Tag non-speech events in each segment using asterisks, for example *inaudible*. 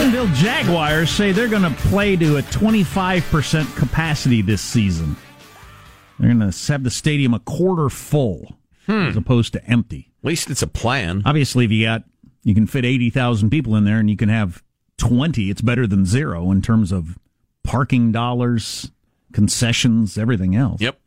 Jacksonville Jaguars say they're going to play to a 25% capacity this season. They're going to have the stadium a quarter full as opposed to empty. At least it's a plan. Obviously, if you got you can fit 80,000 people in there and you can have 20, it's better than zero in terms of parking dollars, concessions, everything else. Yep.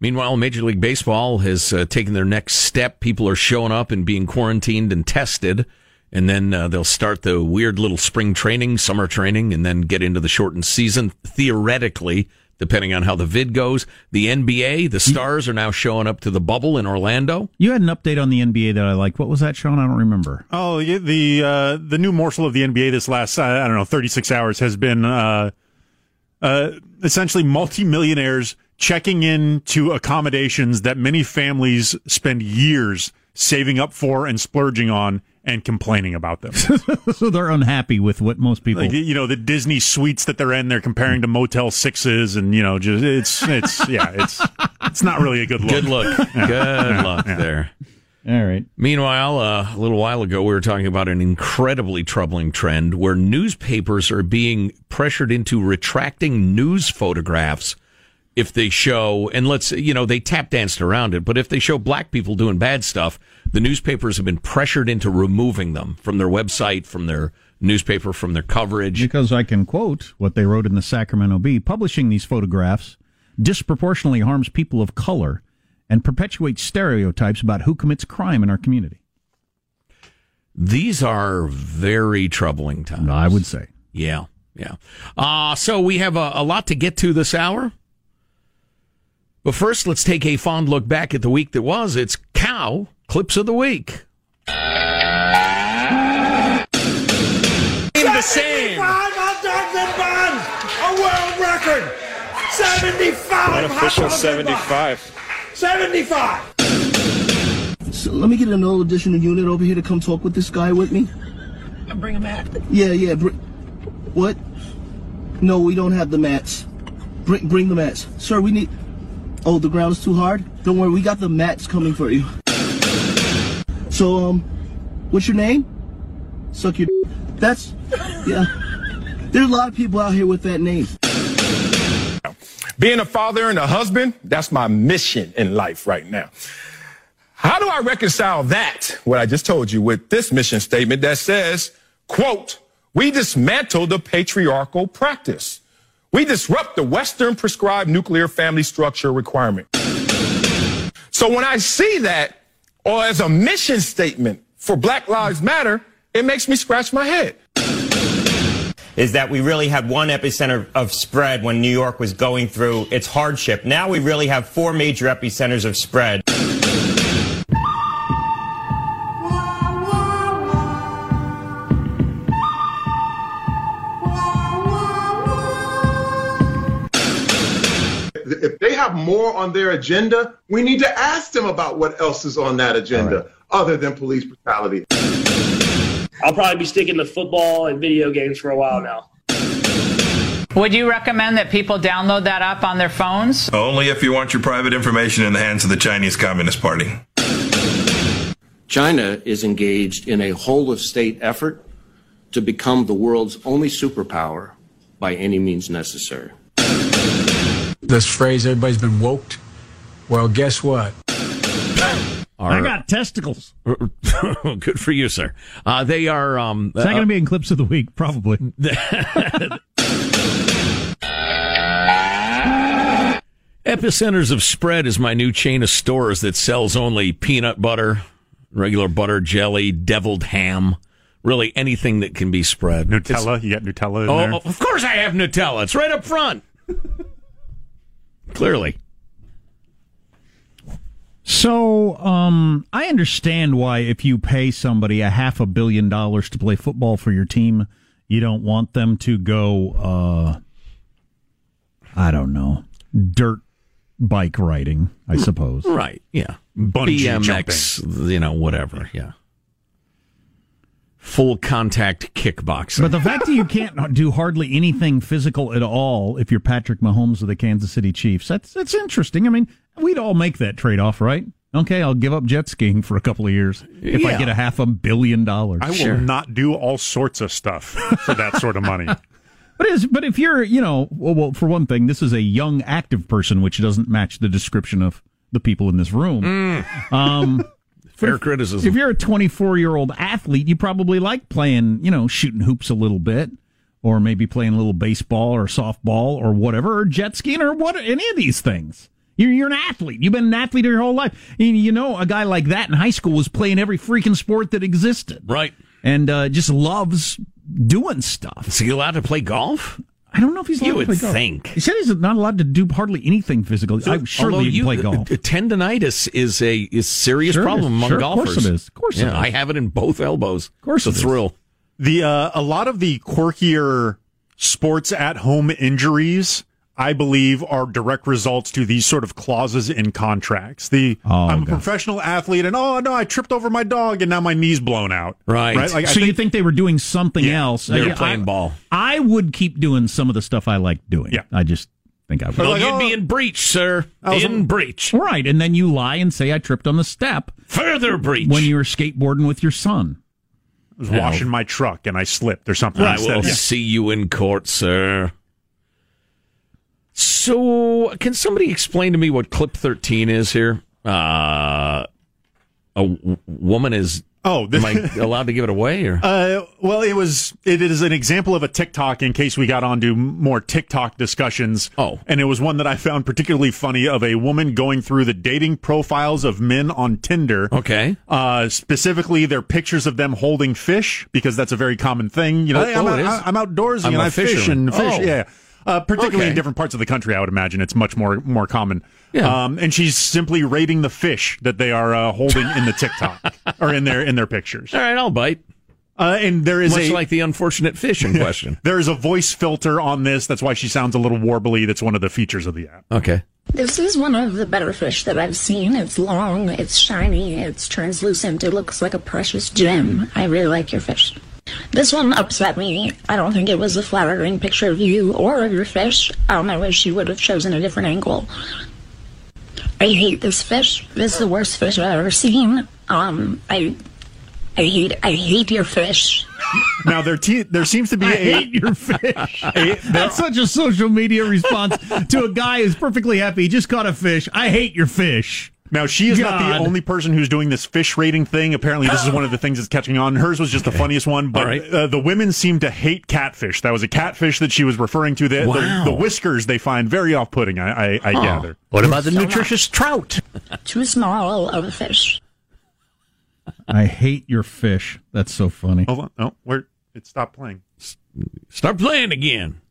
Meanwhile, Major League Baseball has uh, taken their next step. People are showing up and being quarantined and tested. And then uh, they'll start the weird little spring training, summer training, and then get into the shortened season. Theoretically, depending on how the vid goes, the NBA, the stars are now showing up to the bubble in Orlando. You had an update on the NBA that I liked. What was that, Sean? I don't remember. Oh, the uh, the new morsel of the NBA this last uh, I don't know thirty six hours has been uh, uh, essentially multimillionaires checking in to accommodations that many families spend years saving up for and splurging on and complaining about them. *laughs* so they're unhappy with what most people. Like, you know, the Disney suites that they're in, they're comparing to Motel Sixes, and you know, just it's it's yeah, it's it's not really a good look. Good look. *laughs* Good luck there. All right. Meanwhile, uh, a little while ago, we were talking about an incredibly troubling trend where newspapers are being pressured into retracting news photographs if they show, and let's, you know, they tap danced around it, but if they show black people doing bad stuff, the newspapers have been pressured into removing them from their website, from their newspaper, from their coverage. Because I can quote what they wrote in the Sacramento Bee publishing these photographs disproportionately harms people of color and perpetuates stereotypes about who commits crime in our community. These are very troubling times. I would say. Yeah, yeah. Uh, so we have a, a lot to get to this hour. But first, let's take a fond look back at the week that was. It's Cow Clips of the Week. the same. A world record. 75. Unofficial 75. 75. So let me get an old additional unit over here to come talk with this guy with me. Bring a mat. Yeah, yeah. Br- what? No, we don't have the mats. Bring, bring the mats, sir. We need. Oh, the ground is too hard. Don't worry, we got the mats coming for you. So, um, what's your name? Suck your. That's. Yeah. There's a lot of people out here with that name. Being a father and a husband, that's my mission in life right now. How do I reconcile that, what I just told you, with this mission statement that says, quote, we dismantle the patriarchal practice. We disrupt the Western prescribed nuclear family structure requirement. So when I see that, or as a mission statement for Black Lives Matter, it makes me scratch my head. Is that we really had one epicenter of spread when New York was going through its hardship. Now we really have four major epicenters of spread. More on their agenda, we need to ask them about what else is on that agenda right. other than police brutality. I'll probably be sticking to football and video games for a while now. Would you recommend that people download that app on their phones? Only if you want your private information in the hands of the Chinese Communist Party. China is engaged in a whole of state effort to become the world's only superpower by any means necessary. This phrase, everybody's been woked. Well, guess what? I got testicles. *laughs* Good for you, sir. Uh, they are. Um, Is that uh, going to be in clips of the week? Probably. *laughs* Epicenters of Spread is my new chain of stores that sells only peanut butter, regular butter, jelly, deviled ham, really anything that can be spread. Nutella, it's, you got Nutella in oh, there? Of course I have Nutella. It's right up front. Clearly. So, um, I understand why if you pay somebody a half a billion dollars to play football for your team, you don't want them to go, uh, I don't know, dirt bike riding, I suppose. Right. Yeah. Bungee BMX, jumping. you know, whatever. Yeah. Full contact kickboxing. But the fact that you can't do hardly anything physical at all if you're Patrick Mahomes of the Kansas City Chiefs, that's that's interesting. I mean, we'd all make that trade off, right? Okay, I'll give up jet skiing for a couple of years if yeah. I get a half a billion dollars. I will sure. not do all sorts of stuff for that sort of money. *laughs* But is but if you're you know well, well, for one thing, this is a young active person, which doesn't match the description of the people in this room. Mm. Um, *laughs* Fair if, criticism. If you're a 24 year old athlete, you probably like playing you know shooting hoops a little bit, or maybe playing a little baseball or softball or whatever, or jet skiing or what any of these things. You're, you're an athlete. You've been an athlete your whole life. You know, a guy like that in high school was playing every freaking sport that existed. Right. And uh, just loves doing stuff. Is he allowed to play golf? I don't know if he's allowed you to play golf. think. He said he's not allowed to do hardly anything physical. So, I surely you play golf. *laughs* Tendonitis is a is serious sure problem among sure, golfers. Of course it is. Of course yeah, it is. I have it in both elbows. Of course, it's a thrill. The uh, a lot of the quirkier sports at home injuries I believe are direct results to these sort of clauses in contracts. The oh, I'm a God. professional athlete, and oh no, I tripped over my dog, and now my knee's blown out. Right. Right. Like, so think, you think they were doing something yeah, else? They were I, playing I, ball. I would keep doing some of the stuff I like doing. Yeah. I just think I would. Well, like, you'd oh, be in breach, sir. In breach. Right, and then you lie and say I tripped on the step Further breach. when you were skateboarding with your son. I was washing my truck and I slipped or something. I instead. will Yeah. see you in court, sir. So, can somebody explain to me what clip 13 is here? Uh, a w- woman is. Oh, am I *laughs* allowed to give it away? Or Uh, well, it was. It is an example of a TikTok. In case we got onto more TikTok discussions. Oh. and it was one that I found particularly funny of a woman going through the dating profiles of men on Tinder. okay, Uh, specifically, their pictures of them holding fish because that's a very common thing. You know, Oh, hey, I'm, oh, it out, is? I'm outdoorsy I'm and I fish and fish. Oh. Yeah. Uh, particularly Okay. in different parts of the country, I would imagine it's much more more common. Yeah. Um, and she's simply rating the fish that they are uh, holding in the TikTok *laughs* or in their in their pictures. all right, I'll bite. Uh, and there is Much a like the unfortunate fish in *laughs* question. there is a voice filter on this. That's why she sounds a little warbly. That's one of the features of the app. Okay. This is one of the better fish that I've seen. It's long, it's shiny, it's translucent, it looks like a precious gem. I really like your fish. This one upset me. I don't think it was a flattering picture of you or of your fish. Um, I don't know if she would have chosen a different angle. I hate this fish. This is the worst fish I've ever seen. Um, I, I hate, I hate your fish. Now there te- there seems to be I a hate your fish. *laughs* That's such a social media response to a guy who's perfectly happy. He just caught a fish. I hate your fish. Now she is not the only person who's doing this fish rating thing. Apparently, this is one of the things that's catching on. Hers was just the funniest one, but All right. uh, the women seem to hate catfish. That was a catfish that she was referring to. The, Wow. the, the whiskers they find very off-putting. I, I, I Huh. gather. What about the nutritious trout? Too small of a fish. I hate your fish. That's so funny. Hold on. Oh, where it stopped playing. Start playing again.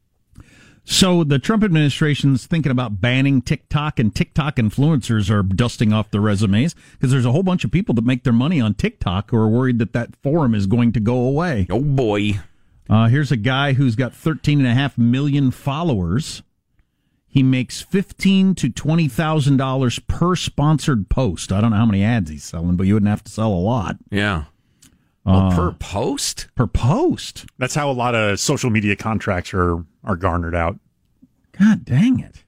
So the Trump administration's thinking about banning TikTok, and TikTok influencers are dusting off their resumes because there's a whole bunch of people that make their money on TikTok who are worried that that forum is going to go away. Oh boy. Uh, here's a guy who's got 13 and a half million followers. He makes fifteen to twenty thousand dollars per sponsored post. I don't know how many ads he's selling, but you wouldn't have to sell a lot Yeah. Well, Uh, per post? per post. That's how a lot of social media contracts are are garnered out. God dang it,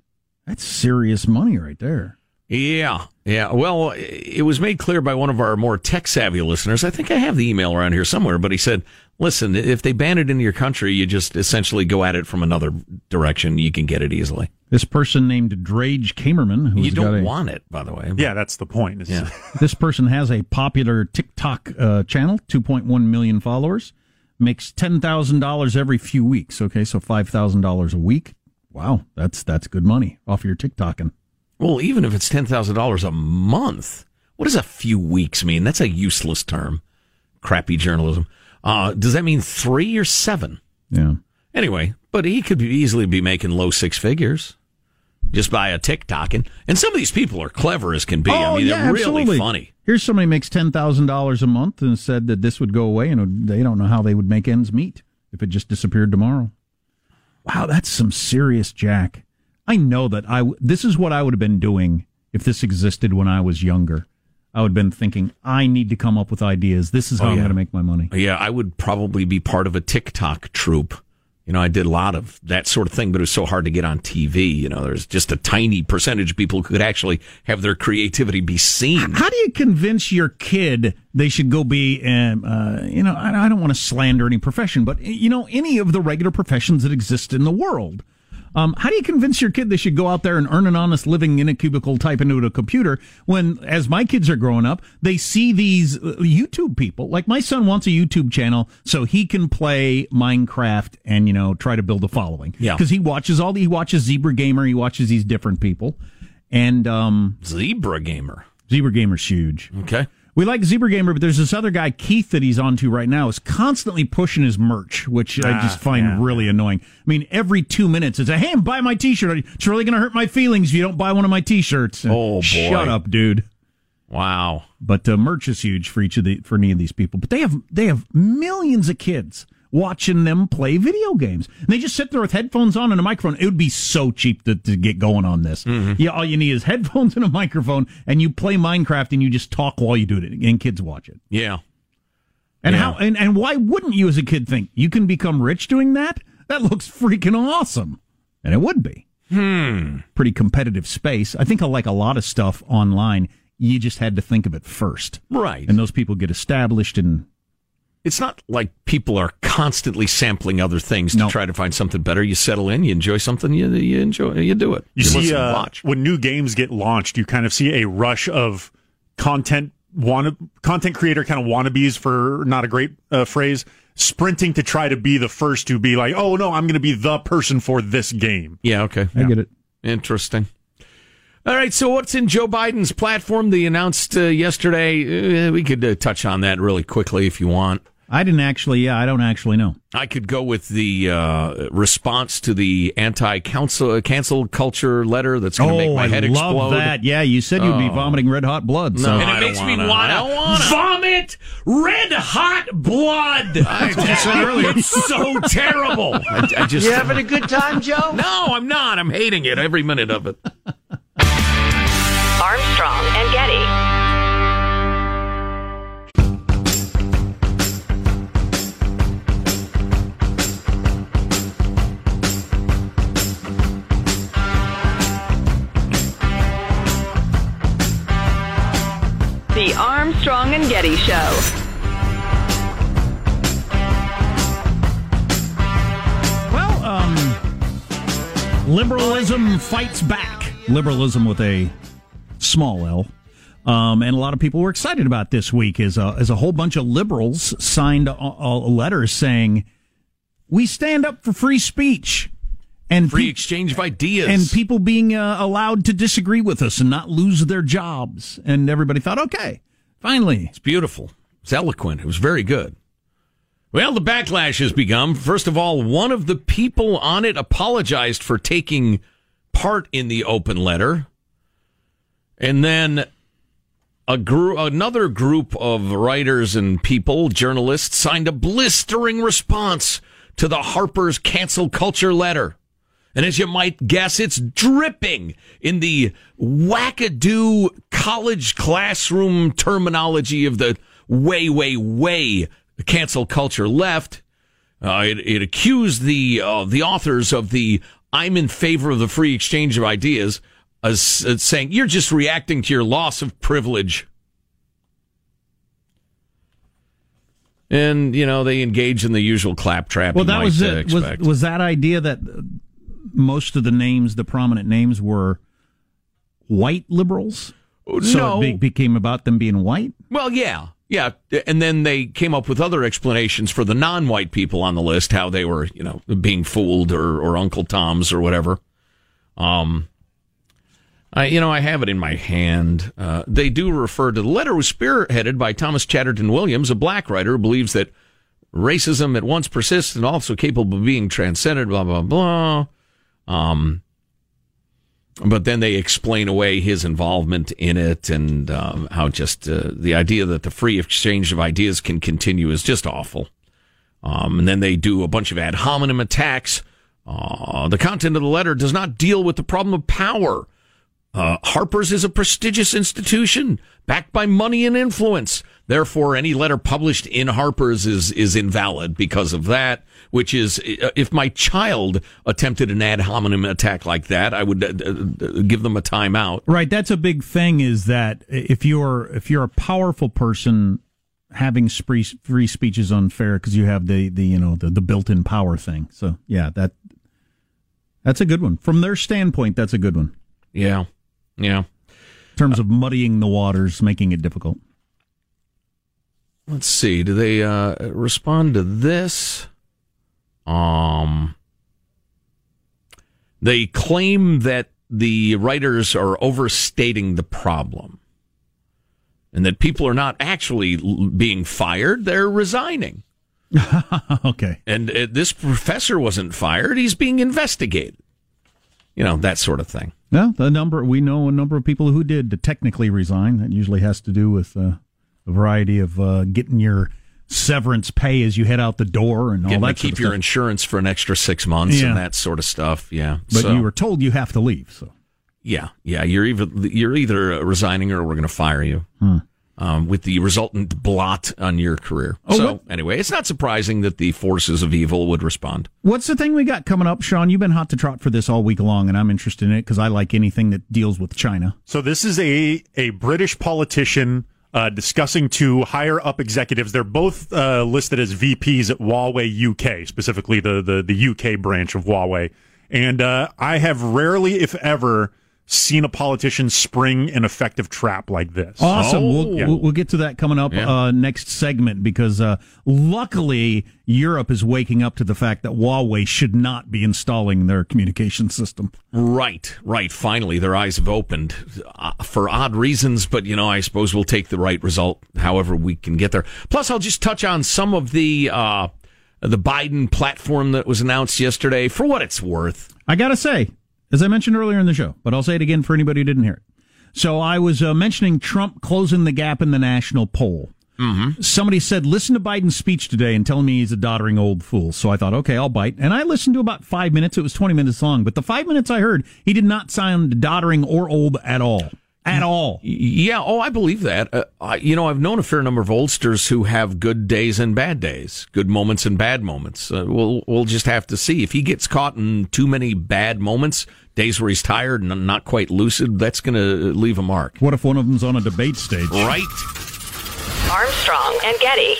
that's serious money right there. Yeah. Yeah. Well, it was made clear by one of our more tech savvy listeners. I think I have the email around here somewhere, but he said, listen, if they ban it in your country, you just essentially go at it from another direction. You can get it easily. This person named Drage Kamerman, who's you don't a, want it, by the way. Yeah, that's the point. Yeah. *laughs* this person has a popular TikTok uh, channel, 2.1 million followers, makes $10,000 every few weeks. Okay, so $5,000 a week. Wow, that's that's good money off your TikToking. Well, even if it's $10,000 a month, what does a few weeks mean? That's a useless term. Crappy journalism. Uh, does that mean three or seven? Yeah. Anyway, but he could easily be making low six figures just by a TikToking. And and some of these people are clever as can be. I mean, they're really Oh, absolutely. funny. Here's somebody who makes ten thousand dollars a month and said that this would go away, and they don't know how they would make ends meet if it just disappeared tomorrow. Wow, that's some serious jack. I know that I. w- This is what I would have been doing if this existed when I was younger. I would have been thinking, I need to come up with ideas. This is how Oh, I'm going to make my money. Yeah, I would probably be part of a TikTok troupe. You know, I did a lot of that sort of thing, but it was so hard to get on TV. You know, there's just a tiny percentage of people who could actually have their creativity be seen. How do you convince your kid they should go be, um, uh, you know, I, I don't want to slander any profession, but, you know, any of the regular professions that exist in the world? Um, how do you convince your kid they should go out there and earn an honest living in a cubicle, type into a computer when, as my kids are growing up, they see these uh, YouTube people? Like my son wants a YouTube channel so he can play Minecraft and, you know, try to build a following. Yeah. Because he watches all the, he watches Zebra Gamer, he watches these different people. And, um, Zebra Gamer. Zebra Gamer's huge. Okay. We like Zebra Gamer, but there's this other guy, Keith, that he's onto right now, is constantly pushing his merch, which I Ah, just find yeah. really annoying. I mean, every two minutes it's a, hey, buy my t-shirt. It's really going to hurt my feelings if you don't buy one of my t-shirts. Oh, boy. Shut up, dude. Wow. But uh, merch is huge for each of the, for any of these people. But they have, they have millions of kids watching them play video games. And they just sit there with headphones on and a microphone. It would be so cheap to, to get going on this. Yeah, all you need is headphones and a microphone, and you play Minecraft and you just talk while you do it, and kids watch it. Yeah. And Yeah. how and, and why wouldn't you as a kid think you can become rich doing that? That looks freaking awesome. And it would be. Hmm. Pretty competitive space. I think I like a lot of stuff online, you just had to think of it first. Right. And those people get established and It's not like people are constantly sampling other things to try to find something better. You settle in, you enjoy something, you, you enjoy, you do it. You, see, uh, watch. when new games get launched, you kind of see a rush of content wanna, content creator kind of wannabes for not a great uh, phrase, sprinting to try to be the first to be like, oh no, I'm going to be the person for this game. Yeah, okay. I get it. Interesting. All right, so what's in Joe Biden's platform? They announced uh, yesterday. Uh, we could uh, touch on that really quickly if you want. I didn't actually yeah, I don't actually know. I could go with the uh, response to the anti-cancel cancel culture letter that's going to make my Oh, I head love explode. that. Yeah, you said you'd be Oh. vomiting red hot blood. So No, And I it don't makes me wanna. want wanna. vomit red hot blood. *laughs* That's what you said earlier. It's so terrible. I, I just You having a good time, Joe? no, I'm not. I'm hating it every minute of it. Armstrong and Getty. The Armstrong and Getty Show. Well, um, liberalism fights back. Liberalism with a small L. Um, and a lot of people were excited about this week as a, as a whole bunch of liberals signed a, a letter saying, we stand up for free speech and free pe- exchange of ideas and people being uh, allowed to disagree with us and not lose their jobs. And everybody thought, okay, finally. It's beautiful. It's eloquent. It was very good. Well, the backlash has begun. First of all, one of the people on it apologized for taking part in the open letter. And then a group, another group of writers and people, journalists, signed a blistering response to the Harper's cancel culture letter. And as you might guess, it's dripping in the wackadoo college classroom terminology of the way, way, way cancel culture left. Uh, it, it, accused the uh, the authors of the "I'm in favor of the free exchange of ideas" as, as saying you're just reacting to your loss of privilege. And you know they engage in the usual claptrap. Well, that might, was it. Was, was that idea that most of the names, the prominent names, were white liberals? So no. it be- became about them being white. Well, yeah, yeah, and then they came up with other explanations for the non-white people on the list, how they were, you know, being fooled or, or Uncle Tom's or whatever. Um, I, you know, I have it in my hand. Uh, they do refer to the letter was spearheaded by Thomas Chatterton Williams, a black writer who believes that racism at once persists and also capable of being transcended. Blah blah blah. Um, but then they explain away his involvement in it and um, how just uh, the idea that the free exchange of ideas can continue is just awful. Um, and then they do a bunch of ad hominem attacks. Uh, the content of the letter does not deal with the problem of power. Uh, Harper's is a prestigious institution backed by money and influence. Therefore, any letter published in Harper's is is invalid because of that. Which is, uh, if my child attempted an ad hominem attack like that, I would uh, uh, give them a timeout. Right. That's a big thing. Is that if you're if you're a powerful person, having free free speech is unfair because you have the the you know the the built in power thing. So yeah, that that's a good one from their standpoint. That's a good one. Yeah. Yeah. In terms of muddying the waters, making it difficult. Let's see. Do they uh, respond to this? Um, they claim that the writers are overstating the problem and that people are not actually being fired, they're resigning. *laughs* okay. And uh, this professor wasn't fired, he's being investigated. You know, that sort of thing. No, the number we know a number of people who did technically resign. That usually has to do with uh, a variety of uh, getting your severance pay as you head out the door and all Getting that. to keep sort of your stuff. insurance for an extra six months Yeah. and that sort of stuff. Yeah, But So- you were told you have to leave. So Yeah, yeah. You're either you're either resigning or we're going to fire you. Hmm. Um, with the resultant blot on your career. Oh, so what- anyway, it's not surprising that the forces of evil would respond. What's the thing we got coming up, Sean? You've been hot to trot for this all week long, and I'm interested in it because I like anything that deals with China. So this is a a British politician uh, discussing two higher up executives. They're both uh, listed as VPs at Huawei UK, specifically the the, the UK branch of Huawei. And uh, I have rarely, if ever, seen a politician spring an effective trap like this. Awesome. we'll, Yeah. we'll, we'll get to that coming up Yeah. uh, next segment because uh, luckily Europe is waking up to the fact that Huawei should not be installing their communication system. Right, right. Finally, their eyes have opened uh, for odd reasons, but you know, I suppose we'll take the right result, however we can get there. Plus, I'll just touch on some of the uh, the Biden platform that was announced yesterday. For what it's worth, I got to say, as I mentioned earlier in the show, but I'll say it again for anybody who didn't hear it. So I was uh, mentioning Trump closing the gap in the national poll. Mm-hmm. Somebody said, listen to Biden's speech today and tell me he's a doddering old fool. So I thought, okay, I'll bite. And I listened to about five minutes. It was 20 minutes long, but the five minutes I heard, he did not sound doddering or old at all. At all. Yeah, oh, I believe that. Uh, I, you know, I've known a fair number of oldsters who have good days and bad days, good moments and bad moments. Uh, we'll we'll just have to see if he gets caught in too many bad moments, days where he's tired and not quite lucid. That's going to leave a mark. What if one of them's on a debate stage? Right. Armstrong and Getty.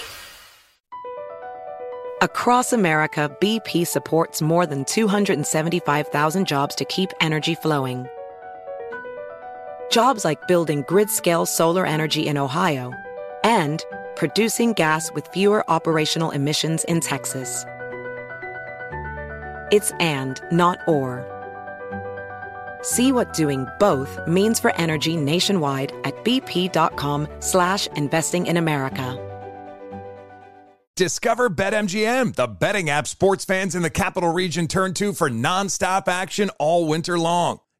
Across America, BP supports more than 275,000 jobs to keep energy flowing. Jobs like building grid scale solar energy in Ohio and producing gas with fewer operational emissions in Texas. It's and, not or. See what doing both means for energy nationwide at bp.com slash investing in America. Discover BetMGM, the betting app sports fans in the capital region turn to for nonstop action all winter long.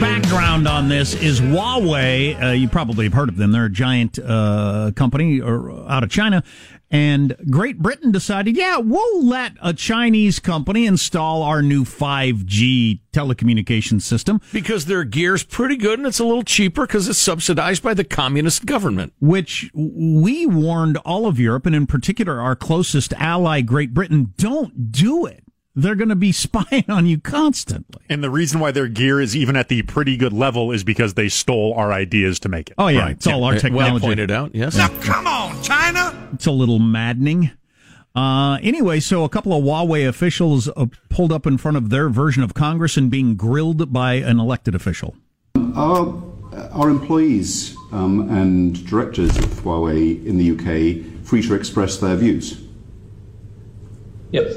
Background on this is Huawei. Uh, you probably have heard of them. They're a giant uh, company or, out of China. And Great Britain decided, yeah, we'll let a Chinese company install our new 5G telecommunications system. Because their gear's pretty good and it's a little cheaper because it's subsidized by the communist government. Which we warned all of Europe, and in particular our closest ally, Great Britain, don't do it. They're going to be *laughs* spying on you constantly. And the reason why their gear is even at the pretty good level is because they stole our ideas to make it. Oh, yeah. It's all our technology. Well pointed out, yes. Now, come on, China! It's a little maddening. Uh, anyway, so a couple of Huawei officials uh, pulled up in front of their version of Congress and being grilled by an elected official. Are our employees um, and directors of Huawei in the UK free to express their views? Yes,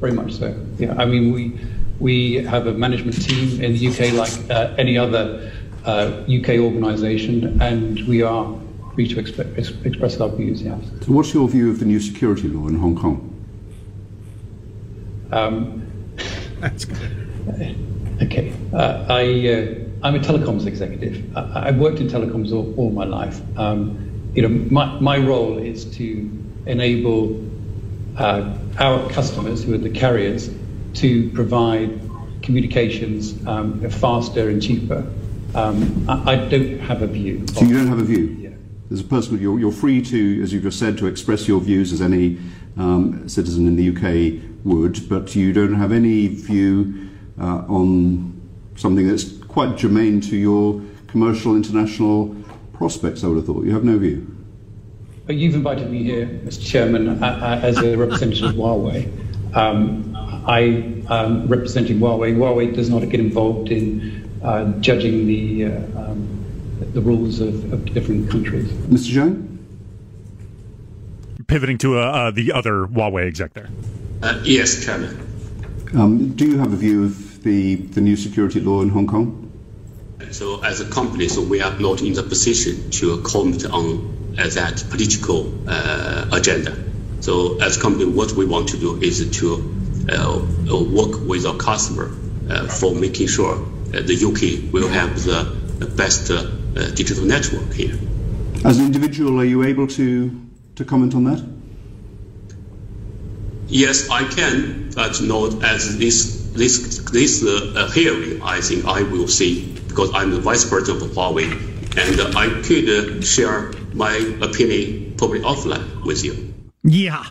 very much so. Yeah, I mean, we we have a management team in the UK like uh, any other uh, UK organisation, and we are free to expe- ex- express our views. Yes. So, what's your view of the new security law in Hong Kong? Um, *laughs* That's good. *laughs* Okay, uh, I uh, I'm a telecoms executive. I, I've worked in telecoms all, all my life. Um, you know, my my role is to enable uh, our customers, who are the carriers, to provide communications um, faster and cheaper. Um, I, I don't have a view. So, you don't have a view? Yeah. As a person, you're, you're free to, as you've just said, to express your views as any um, citizen in the UK would, but you don't have any view uh, on something that's quite germane to your commercial international prospects, I would have thought. You have no view. But you've invited me here, Mr. Chairman, uh, uh, as a representative of Huawei. Um, I am representing Huawei. Huawei does not get involved in uh, judging the uh, um, the rules of, of different countries. Mr. Zhang? Pivoting to uh, uh, the other Huawei exec there. Uh, yes, Chairman. Um, do you have a view of the, the new security law in Hong Kong? So, as a company, so we are not in the position to comment on that political uh, agenda. So, as a company, what we want to do is to uh, work with our customer uh, for making sure the UK will have the, best uh, digital network here. As an individual, are you able to, to comment on that? Yes, I can, but not as this this this uh, hearing. I think I will see because I'm the vice president of Huawei, and uh, I could uh, share my opinion probably offline with you. Yeah.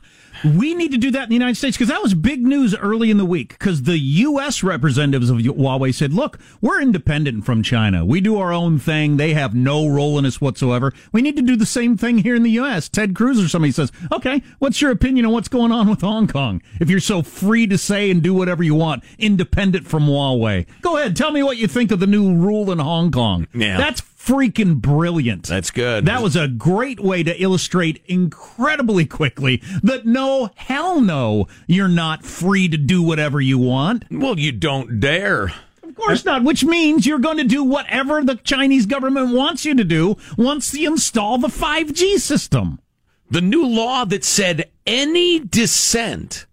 We need to do that in the United States because that was big news early in the week because the U.S. representatives of Huawei said, look, we're independent from China. We do our own thing. They have no role in us whatsoever. We need to do the same thing here in the U.S. Ted Cruz or somebody says, okay, what's your opinion on what's going on with Hong Kong? If you're so free to say and do whatever you want, independent from Huawei, go ahead. Tell me what you think of the new rule in Hong Kong. Yeah. That's freaking brilliant. That's good. That was a great way to illustrate incredibly quickly that no, hell no, you're not free to do whatever you want. Well, you don't dare. Of course not, which means you're going to do whatever the Chinese government wants you to do once you install the 5G system. The new law that said any dissent,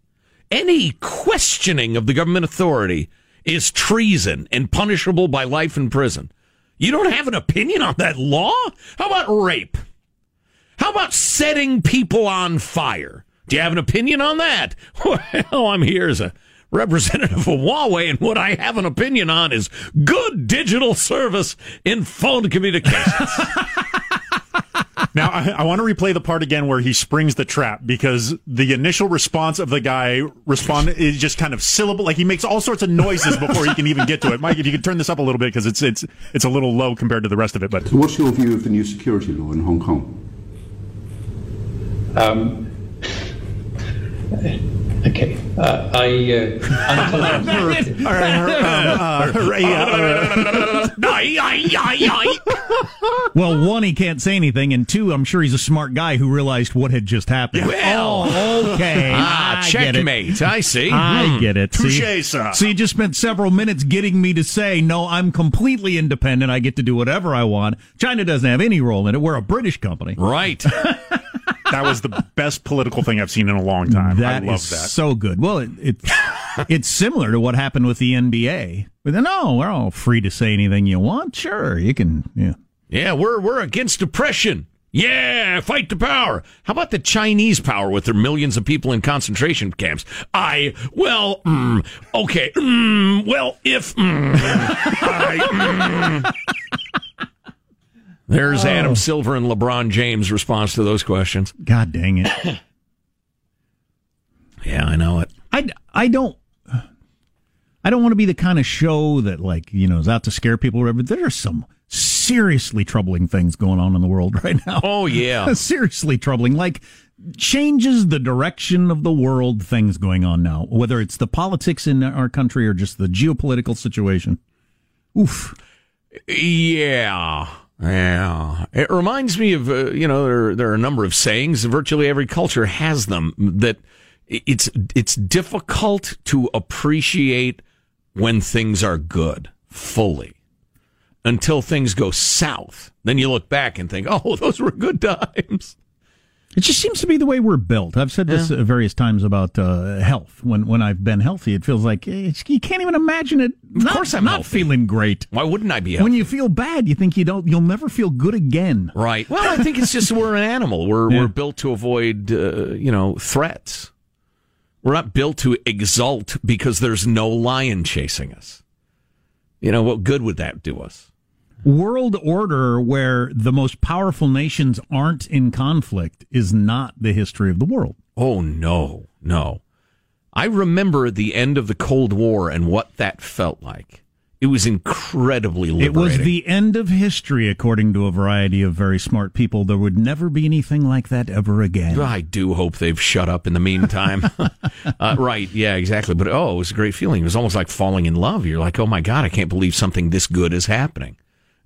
any questioning of the government authority is treason and punishable by life in prison. You don't have an opinion on that law? How about rape? How about setting people on fire? Do you have an opinion on that? *laughs* Well, I'm here as a representative of Huawei, and what I have an opinion on is good digital service in phone communications. *laughs* Now, I, I want to replay the part again where he springs the trap because the initial response of the guy respond is just kind of syllable, like he makes all sorts of noises before he can even get to it. Mike, if you could turn this up a little bit because it's it's it's a little low compared to the rest of it. But So what's your view of the new security law in Hong Kong? Um, okay. Uh, I, uh, I'm *laughs* Well, one, he can't say anything, and two, I'm sure he's a smart guy who realized what had just happened. Well. oh, okay. Ah, I checkmate. I see. I Hmm. get it. Touche, See? sir. So you just spent several minutes getting me to say, no, I'm completely independent. I get to do whatever I want. China doesn't have any role in it. We're a British company. Right. *laughs* that was the best political thing I've seen in a long time. That I love is that. so good. Well, it, it it's similar to what happened with the NBA. But then, no, we're all free to say anything you want. Sure, you can. Yeah. Yeah, we're we're against oppression. Yeah, fight the power. How about the Chinese power with their millions of people in concentration camps? I well, mm, okay, mm, well, if mm, *laughs* I, there's oh. Adam Silver and LeBron James' response to those questions. God dang it. *coughs* Yeah, I know it. I, I don't. I don't want to be the kind of show that, like, you know, is out to scare people or whatever. There are some seriously troubling things going on in the world right now. Oh yeah, *laughs* seriously troubling. Like, changes the direction of the world things going on now, whether it's the politics in our country or just the geopolitical situation. Oof. Yeah. Yeah. It reminds me of, uh, you know, there, there are a number of sayings, virtually every culture has them, that it's, it's difficult to appreciate when things are good fully until things go south. Then you look back and think, oh, *laughs* those were good times. It just seems to be the way we're built. I've said this Yeah. uh, various times about uh, health. When when I've been healthy, it feels like eh, you can't even imagine it. Of not, course I'm not healthy. feeling great. Why wouldn't I be healthy? When you feel bad, you think you don't. You'll never feel good again. Right. *laughs* Well, I think it's just we're an animal. We're Yeah. we're built to avoid uh, you know threats. We're not built to exult because there's no lion chasing us. You know what good would that do us? World order where the most powerful nations aren't in conflict is not the history of the world. Oh no, no. I remember the end of the Cold War and what that felt like. It was incredibly liberating. It was the end of history, according to a variety of very smart people. There would never be anything like that ever again. I do hope they've shut up in the meantime. *laughs* *laughs* uh, right, yeah, exactly. But oh, it was a great feeling. It was almost like falling in love. You're like, oh my God, I can't believe something this good is happening.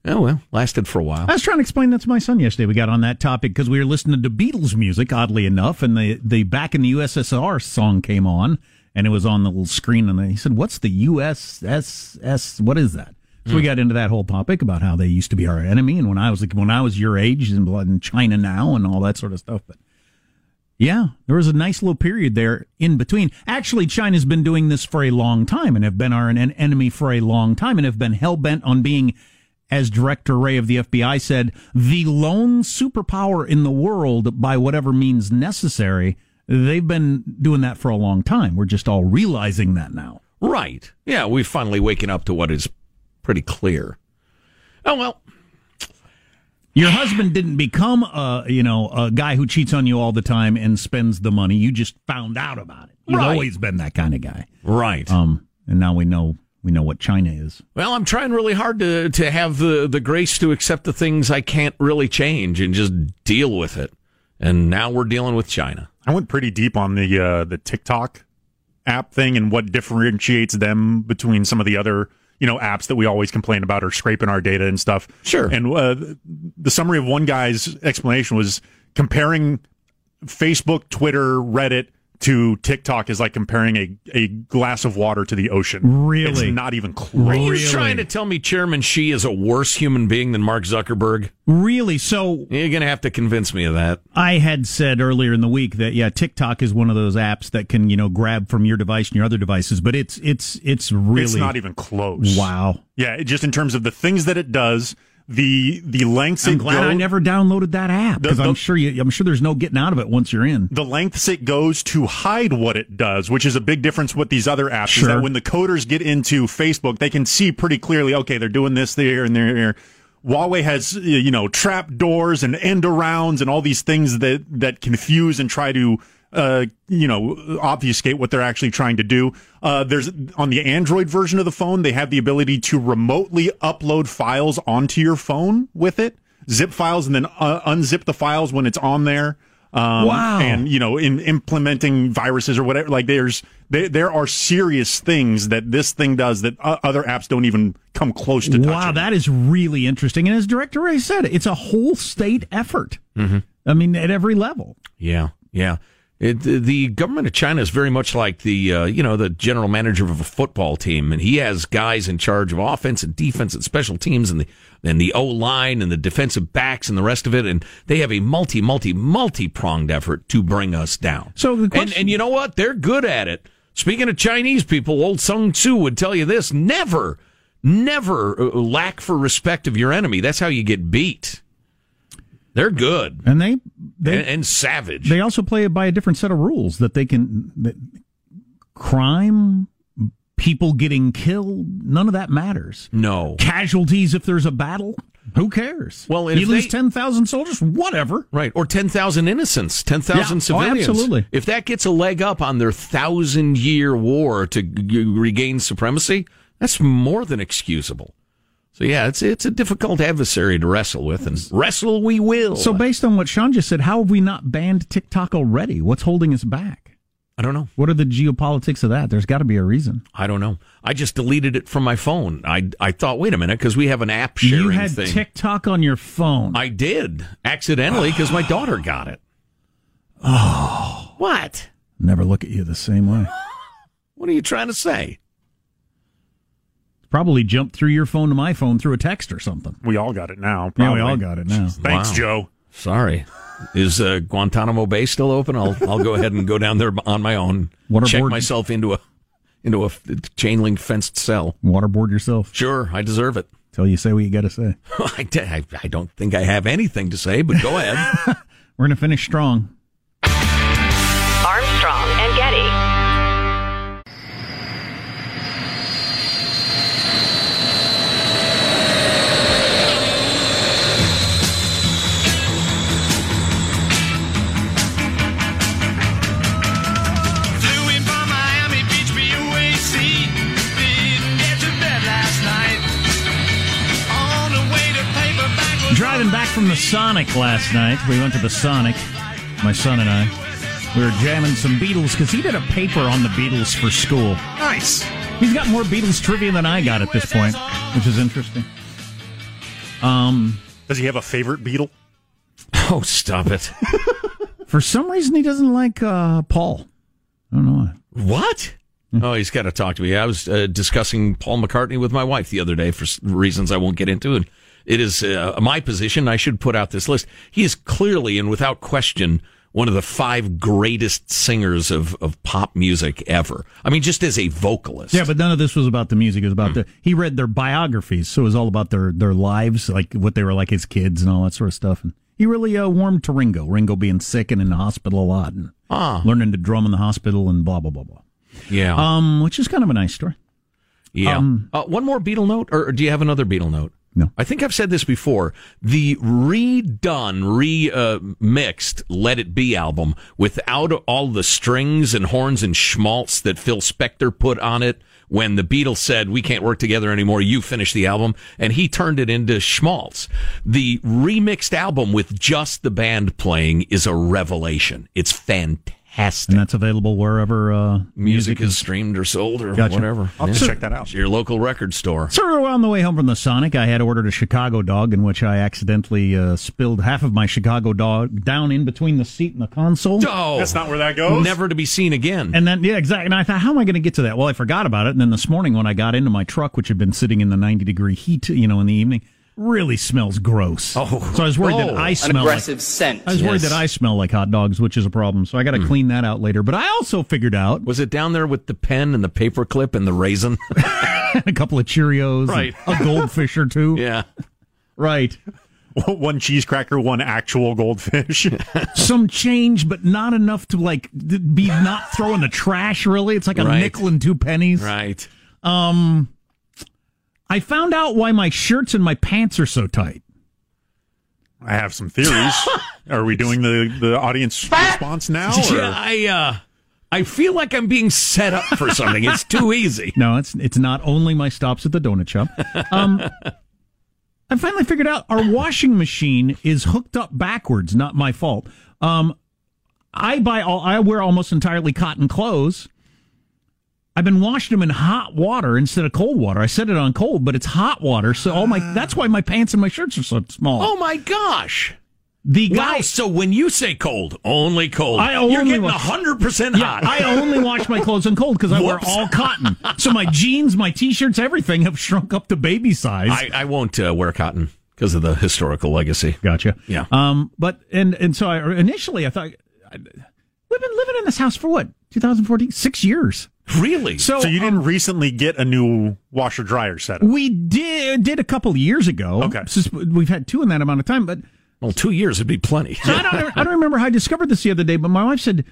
Oh, well, lasted for a while. I was trying to explain that to my son yesterday. We got on that topic because we were listening to Beatles music, oddly enough, and the, the Back in the USSR song came on, and it was on the little screen, and he said, What's the USSS? What is that? So we hmm. got into that whole topic about how they used to be our enemy, and when I was when I was your age, and blood in China now, and all that sort of stuff. But yeah, there was a nice little period there in between. Actually, China's been doing this for a long time, and have been our en- enemy for a long time, and have been hell bent on being, as Director Wray of the FBI said, the lone superpower in the world by whatever means necessary. They've been doing that for a long time. We're just all realizing that now. Right. Yeah, we're finally waking up to what is pretty clear. Oh, well. Your husband didn't become a you know a guy who cheats on you all the time and spends the money. You just found out about it. You've Right. always been that kind of guy. Right. Um, and now we know we know what China is. Well, I'm trying really hard to to have the the grace to accept the things I can't really change and just deal with it. And now we're dealing with China. I went pretty deep on the uh, the TikTok app thing and what differentiates them between some of the other you know apps that we always complain about are scraping our data and stuff. Sure. And uh, the summary of one guy's explanation was comparing Facebook, Twitter, Reddit to TikTok is like comparing a, a glass of water to the ocean. Really? It's not even close. Are you trying to tell me Chairman Xi is a worse human being than Mark Zuckerberg? Really? So You're going to have to convince me of that. I had said earlier in the week that yeah, TikTok is one of those apps that can you know grab from your device and your other devices, but it's it's it's really It's not even close. Wow. Yeah, just in terms of the things that it does, the the lengths I'm glad I never downloaded that app because I'm sure you, I'm sure there's no getting out of it once you're in. the lengths it goes to hide what it does, which is a big difference with these other apps. Is Sure. that when the coders get into Facebook, they can see pretty clearly, okay, they're doing this there and there. there. Huawei has, you know, trap doors and end arounds and all these things that, that confuse and try to, uh, you know, obfuscate what they're actually trying to do. Uh, there's on the Android version of the phone, they have the ability to remotely upload files onto your phone with it, zip files, and then uh, unzip the files when it's on there. Um, Wow. And you know, in implementing viruses or whatever, like there's there there are serious things that this thing does that uh, other apps don't even come close to. Wow, that is really interesting. And as Director Wray said, it's a whole state effort. Mm-hmm. I mean, at every level. Yeah, yeah. It, the, the government of China is very much like the uh, you know the general manager of a football team, and he has guys in charge of offense and defense and special teams and the and the O line and the defensive backs and the rest of it, and they have a multi multi multi pronged effort to bring us down. So the and question- and you know what? They're good at it. Speaking of Chinese people, old Sun Tzu would tell you this: never, never uh, lack for respect of your enemy. That's how you get beat. They're good And they they and, and savage. they also play it by a different set of rules that they can that crime people getting killed none of that matters no casualties if there's a battle who cares Well, you if lose they- 10,000 soldiers whatever Right, or 10,000 innocents, 10,000 Yeah. Oh, civilians. absolutely. If that gets a leg up on their thousand year war to g- regain supremacy, that's more than excusable. So, yeah, it's it's a difficult adversary to wrestle with, and wrestle we will. so based on what Sean just said how have we not banned TikTok already what's holding us back I don't know. what are the geopolitics of that there's got to be a reason I don't know. I just deleted it from my phone. I, I thought, wait a minute, because we have an app sharing you had thing. TikTok on your phone I did accidentally because my daughter got it. oh *sighs* What? never look at you the same way What are you trying to say? Probably jumped through your phone to my phone through a text or something we all got it now. yeah we all got it now Thanks, Wow. Joe. Sorry. Is uh, Guantanamo Bay still open? I'll I'll go ahead and go down there on my own. Waterboard- Check myself into a into a f- chain link fenced cell. waterboard yourself Sure, I deserve it. till you say what you got to say *laughs* I I don't think I have anything to say, but go ahead. *laughs* We're going to finish strong. From the Sonic last night, we went to the Sonic, my son and I. We were jamming some Beatles because he did a paper on the Beatles for school. Nice. He's got more Beatles trivia than I got at this point, which is interesting. Um, Does he have a favorite Beatle? *laughs* oh, stop it! *laughs* for some reason, he doesn't like uh, Paul. I don't know why. What? Oh, he's got to talk to me. I was uh, discussing Paul McCartney with my wife the other day for reasons I won't get into. And it is uh, my position. I should put out this list. He is clearly and without question one of the five greatest singers of, of pop music ever. I mean, just as a vocalist. Yeah, but none of this was about the music. It was about the. He read their biographies, so it was all about their their lives, like what they were like as kids and all that sort of stuff. And he really uh, warmed to Ringo. Ringo being sick and in the hospital a lot, and Ah. learning to drum in the hospital and blah blah blah blah. Yeah. Um, which is kind of a nice story. yeah. um, uh, one more Beatle note, or, or do you have another Beatle note? No. I think I've said this before. The redone, remixed Let It Be album without all the strings and horns and schmaltz that Phil Spector put on it when the Beatles said, we can't work together anymore, you finish the album, and he turned it into schmaltz. The remixed album with just the band playing is a revelation. It's fantastic. And that's available wherever uh, Music is streamed or sold or Gotcha. whatever. I'll have to check that out. It's your local record store. So on the way home from the Sonic, I had ordered a Chicago dog in which I accidentally uh, spilled half of my Chicago dog down in between the seat and the console. Oh, That's not where that goes. Never to be seen again. And then, yeah, exactly. And I thought, how am I going to get to that? Well, I forgot about it. And then this morning when I got into my truck, which had been sitting in the 90 degree heat, you know, in the evening, really smells gross. Oh. So I was worried that Oh. I An smell aggressive like, scent. I was worried that I smell like hot dogs, which is a problem. So I got to clean that out later. But I also figured out Was it down there with the pen and the paperclip and the raisin? *laughs* a couple of Cheerios, Right. a goldfish or two. yeah. Right. one cheese cracker, one actual goldfish. *laughs* Some change, but not enough to like be not throw in the trash. Really, it's like a Right. nickel and two pennies. Right. Um, I found out why my shirts and my pants are so tight. I have some theories. *laughs* Are we doing the, the audience response now? Or? Yeah, I uh I feel like I'm being set up for something. It's too easy. *laughs* No, it's it's not only my stops at the donut shop. Um, *laughs* I finally figured out our washing machine is hooked up backwards. Not my fault. Um, I buy all. I wear almost entirely cotton clothes. I've been washing them in hot water instead of cold water. I set it on cold, but it's hot water, so all my that's why my pants and my shirts are so small. Oh my gosh. the Wow, guy. so when you say cold, only cold. I only You're getting hundred percent Yeah, hot. I only wash my clothes in cold because I wear Whoops. all cotton. So my jeans, my t-shirts, everything have shrunk up to baby size. I, I won't uh, wear cotton because of the historical legacy. Gotcha. Yeah. Um. But and and so I initially I thought I, we've been living in this house for what 2014 six years. Really? So, So you um, didn't recently get a new washer dryer set up? we did did a couple of years ago. Okay. Since we've had two in that amount of time, but Well, two years would be plenty. *laughs* I don't I don't remember how I discovered this the other day. But my wife said.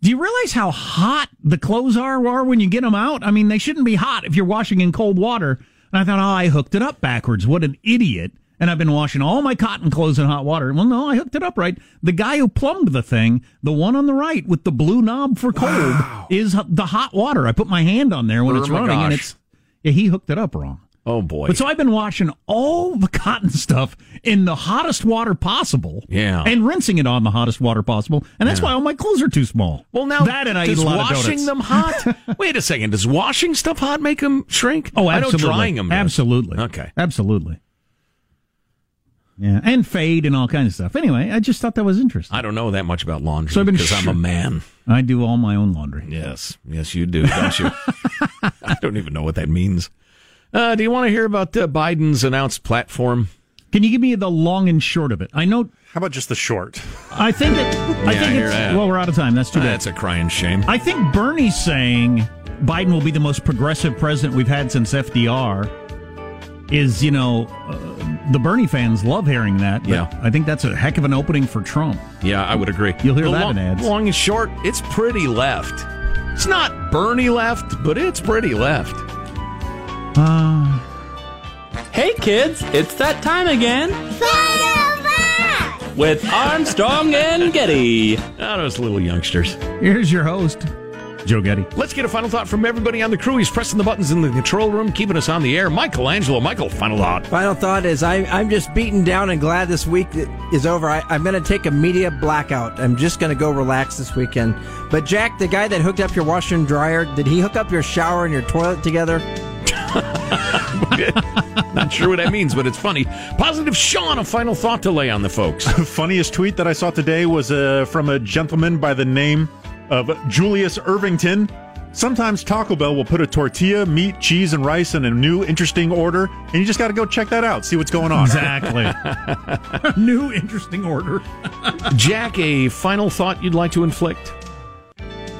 Do you realize how hot the clothes are, are when you get them out? I mean, they shouldn't be hot if you're washing in cold water. And I thought, oh, I hooked it up backwards. What an idiot. And I've been washing all my cotton clothes in hot water. Well, no, I hooked it up right. The guy who plumbed the thing, the one on the right with the blue knob for cold, is the hot water. I put my hand on there when Oh it's running, and it's yeah, he hooked it up wrong. Oh boy. But so I've been washing all the cotton stuff in the hottest water possible. Yeah. And rinsing it on the hottest water possible. And that's why all my clothes are too small. well, now that and I eat a lot washing of donuts. them hot? *laughs* Wait a second. Does washing stuff hot make them shrink? Oh, I absolutely. know drying them. does. Absolutely. Okay. Absolutely. Yeah, and fade and all kinds of stuff. Anyway, I just thought that was interesting. I don't know that much about laundry So I've been because I'm a man. I do all my own laundry. Yes, yes, you do, don't you? *laughs* I don't even know what that means. Uh, do you want to hear about uh, Biden's announced platform? Can you give me the long and short of it? I know. How about just the short? I think it. I Yeah, I think hear it's. that. Well, we're out of time. That's too bad. That's a crying shame. I think Bernie's saying Biden will be the most progressive president we've had since FDR. Is you know uh, the Bernie fans love hearing that. Yeah. I think that's a heck of an opening for Trump. Yeah, I would agree. You'll hear The that long, in ads. Long and short, it's pretty left. It's not Bernie left, but it's pretty left. Uh, Hey kids, it's that time again. Fire back! With Armstrong and Getty. Oh, *laughs* those little youngsters. here's your host, Joe Getty. Let's get a final thought from everybody on the crew. He's pressing the buttons in the control room, keeping us on the air. Michelangelo, Michael, final thought. Final thought is I, I'm just beaten down and glad this week is over. I, I'm going to take a media blackout. I'm just going to go relax this weekend. But Jack, the guy that hooked up your washer and dryer, did he hook up your shower and your toilet together? *laughs* Not sure what that means, but it's funny. Positive Sean, a final thought to lay on the folks. *laughs* Funniest tweet that I saw today was uh, from a gentleman by the name of Julius Irvington. Sometimes Taco Bell will put a tortilla, meat, cheese, and rice in a new interesting order, and you just got to go check that out, see what's going on. Exactly. *laughs* New interesting order. *laughs* Jack, a final thought you'd like to inflict?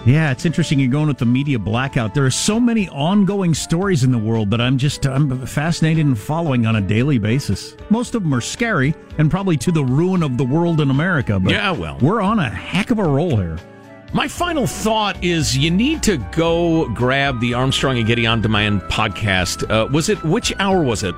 Yeah, it's interesting. You're going with the media blackout. There are so many ongoing stories in the world that I'm just I'm fascinated in following on a daily basis. Most of them are scary and probably to the ruin of the world in America. But Yeah, well. we're on a heck of a roll here. My final thought is you need to go grab the Armstrong and Getty on Demand podcast. Uh, was it, which hour was it?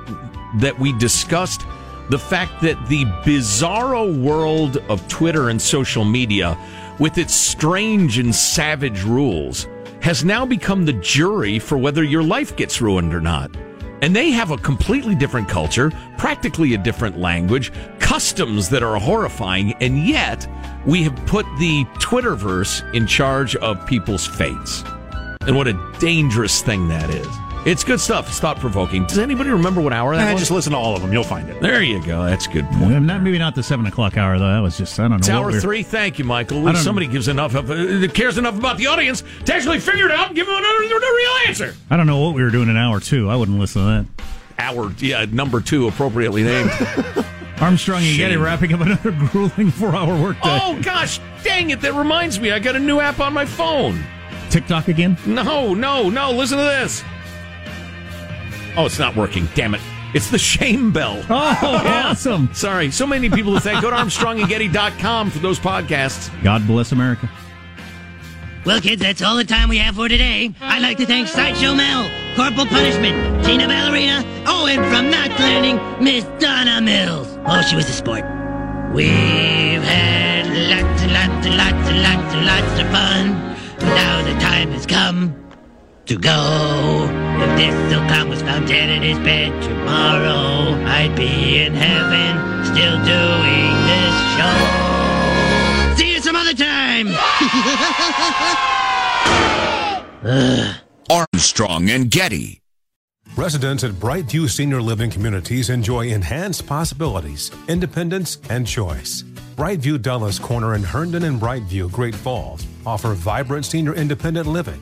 that we discussed the fact that the bizarro world of Twitter and social media, with its strange and savage rules, has now become the jury for whether your life gets ruined or not. And they have a completely different culture, practically a different language, customs that are horrifying, and yet we have put the Twitterverse in charge of people's fates. And what a dangerous thing that is. It's good stuff. It's thought provoking. Does anybody remember what hour that was? just listen to all of them. You'll find it. There you go. That's a good point. Well, not maybe not the seven o'clock hour though. That was just I don't know. It's what hour we were- three. Thank you, Michael. At I least don't- somebody gives enough of, uh, cares enough about the audience to actually figure it out and give them another, the real answer. I don't know what we were doing in hour two. I wouldn't listen to that. Hour, yeah, number two, appropriately named. *laughs* Armstrong and Getty Shame. wrapping up another *laughs* grueling four-hour workday. oh gosh, dang it! That reminds me, I got a new app on my phone. TikTok again? No, no, no. Listen to this. Oh, it's not working. Damn it. It's the shame bell. *laughs* Oh, awesome. *laughs* Sorry. So many people to thank. Go to ArmstrongandGetty.com for those podcasts. God bless America. Well, kids, that's all the time we have for today. I'd like to thank Sideshow Mel, Corporal Punishment, Tina Ballerina, oh, and from Knots Landing, Miss Donna Mills. Oh, she was a sport. We've had lots and lots and lots and lots and lots of fun. Now the time has come to go. If this silk clown was found dead in his bed tomorrow, I'd be in heaven still doing this show. See you some other time. *laughs* Armstrong and Getty. Residents at Brightview Senior Living Communities enjoy enhanced possibilities, independence, and choice. Brightview Dulles Corner in Herndon and Brightview, Great Falls, offer vibrant senior independent living,